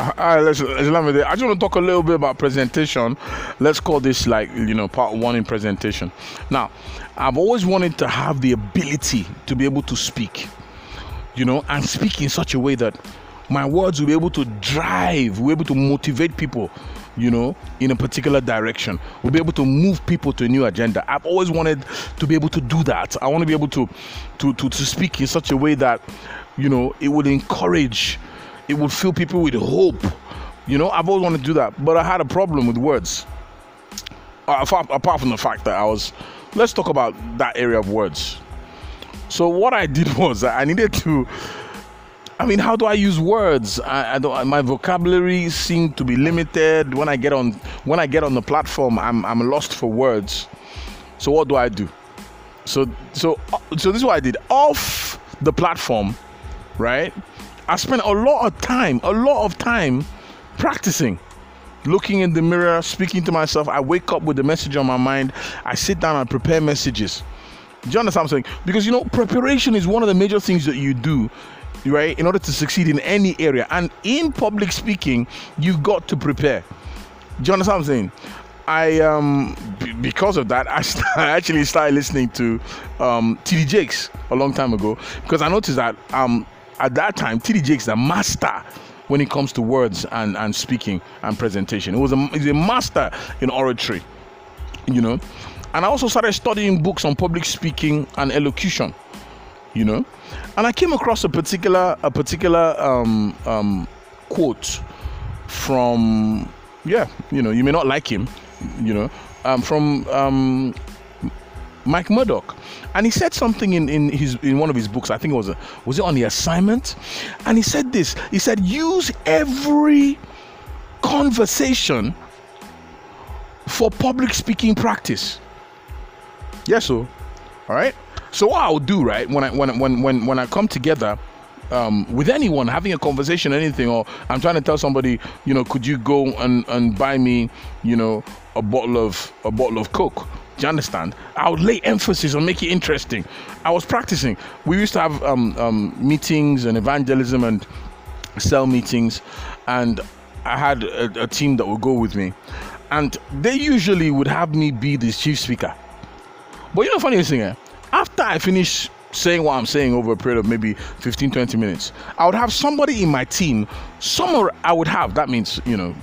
All right, let's, let's let me there. I just want to talk a little bit about presentation. Let's call this like you know part one in presentation. Now, I've always wanted to have the ability to be able to speak, you know, and speak in such a way that my words will be able to drive, will be able to motivate people, you know, in a particular direction. We'll be able to move people to a new agenda. I've always wanted to be able to do that. I want to be able to to to, to speak in such a way that, you know, it would encourage, it would fill people with hope. You know, I've always wanted to do that, but I had a problem with words. Uh, apart, from the fact that I was, let's talk about that area of words. So what I did was I needed to I mean, how do I use words? I, I, don't. My vocabulary seemed to be limited. When I get on, when I get on the platform, I'm I'm lost for words. So what do I do? So so so this is what I did. Off the platform, right? I spent a lot of time, a lot of time practicing looking in the mirror, speaking to myself. I wake up with the message on my mind. I sit down and prepare messages. Do you understand what I'm saying? Because you know, preparation is one of the major things that you do right in order to succeed in any area and in public speaking you've got to prepare do you understand what i'm saying i um b- because of that I, st- I actually started listening to um td jakes a long time ago because i noticed that um at that time td jakes is a master when it comes to words and and speaking and presentation. It was a, he's a master in oratory you know. And i also started studying books on public speaking and elocution you know. And i came across a particular a particular um, um, quote from yeah you know you may not like him you know um, from um, mike murdock and he said something in, in his in one of his books i think it was a, was it on the assignment? And he said this he said use every conversation for public speaking practice. Yes so all right? So what I'll do, right, when I when when when when I come together um, with anyone having a conversation, anything, or I'm trying to tell somebody, you know, could you go and, and buy me, you know, a bottle of a bottle of Coke? Do you understand? I would lay emphasis on make it interesting. I was practicing. We used to have um, um, meetings and evangelism and cell meetings, and I had a, a team that would go with me, and they usually would have me be the chief speaker. But you know, funny thing, eh? after I finish saying what I'm saying over a period of maybe 15, 20 minutes, I would have somebody in my team, somewhere I would have, that means, you know,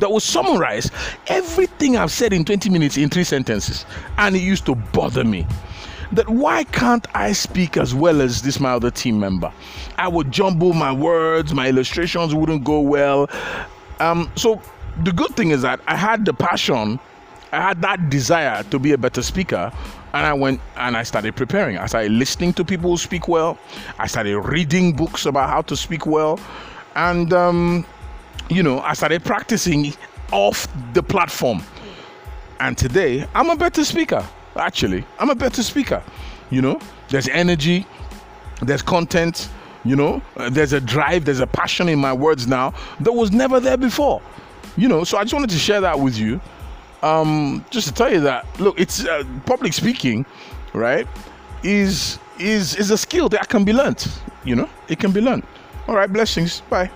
that will summarize everything I've said in 20 minutes in three sentences. And it used to bother me. That why can't I speak as well as this my other team member? I would jumble my words, my illustrations wouldn't go well. Um, so the good thing is that I had the passion, I had that desire to be a better speaker, and I went and I started preparing. I started listening to people who speak well. I started reading books about how to speak well, and um, you know, I started practicing off the platform. And today, I'm a better speaker. Actually, I'm a better speaker. You know, there's energy, there's content. You know, uh, there's a drive, there's a passion in my words now that was never there before. You know, so I just wanted to share that with you um, just to tell you that look, it's uh, public speaking, right? Is is is a skill that can be learned. You know, it can be learned. All right, blessings. Bye.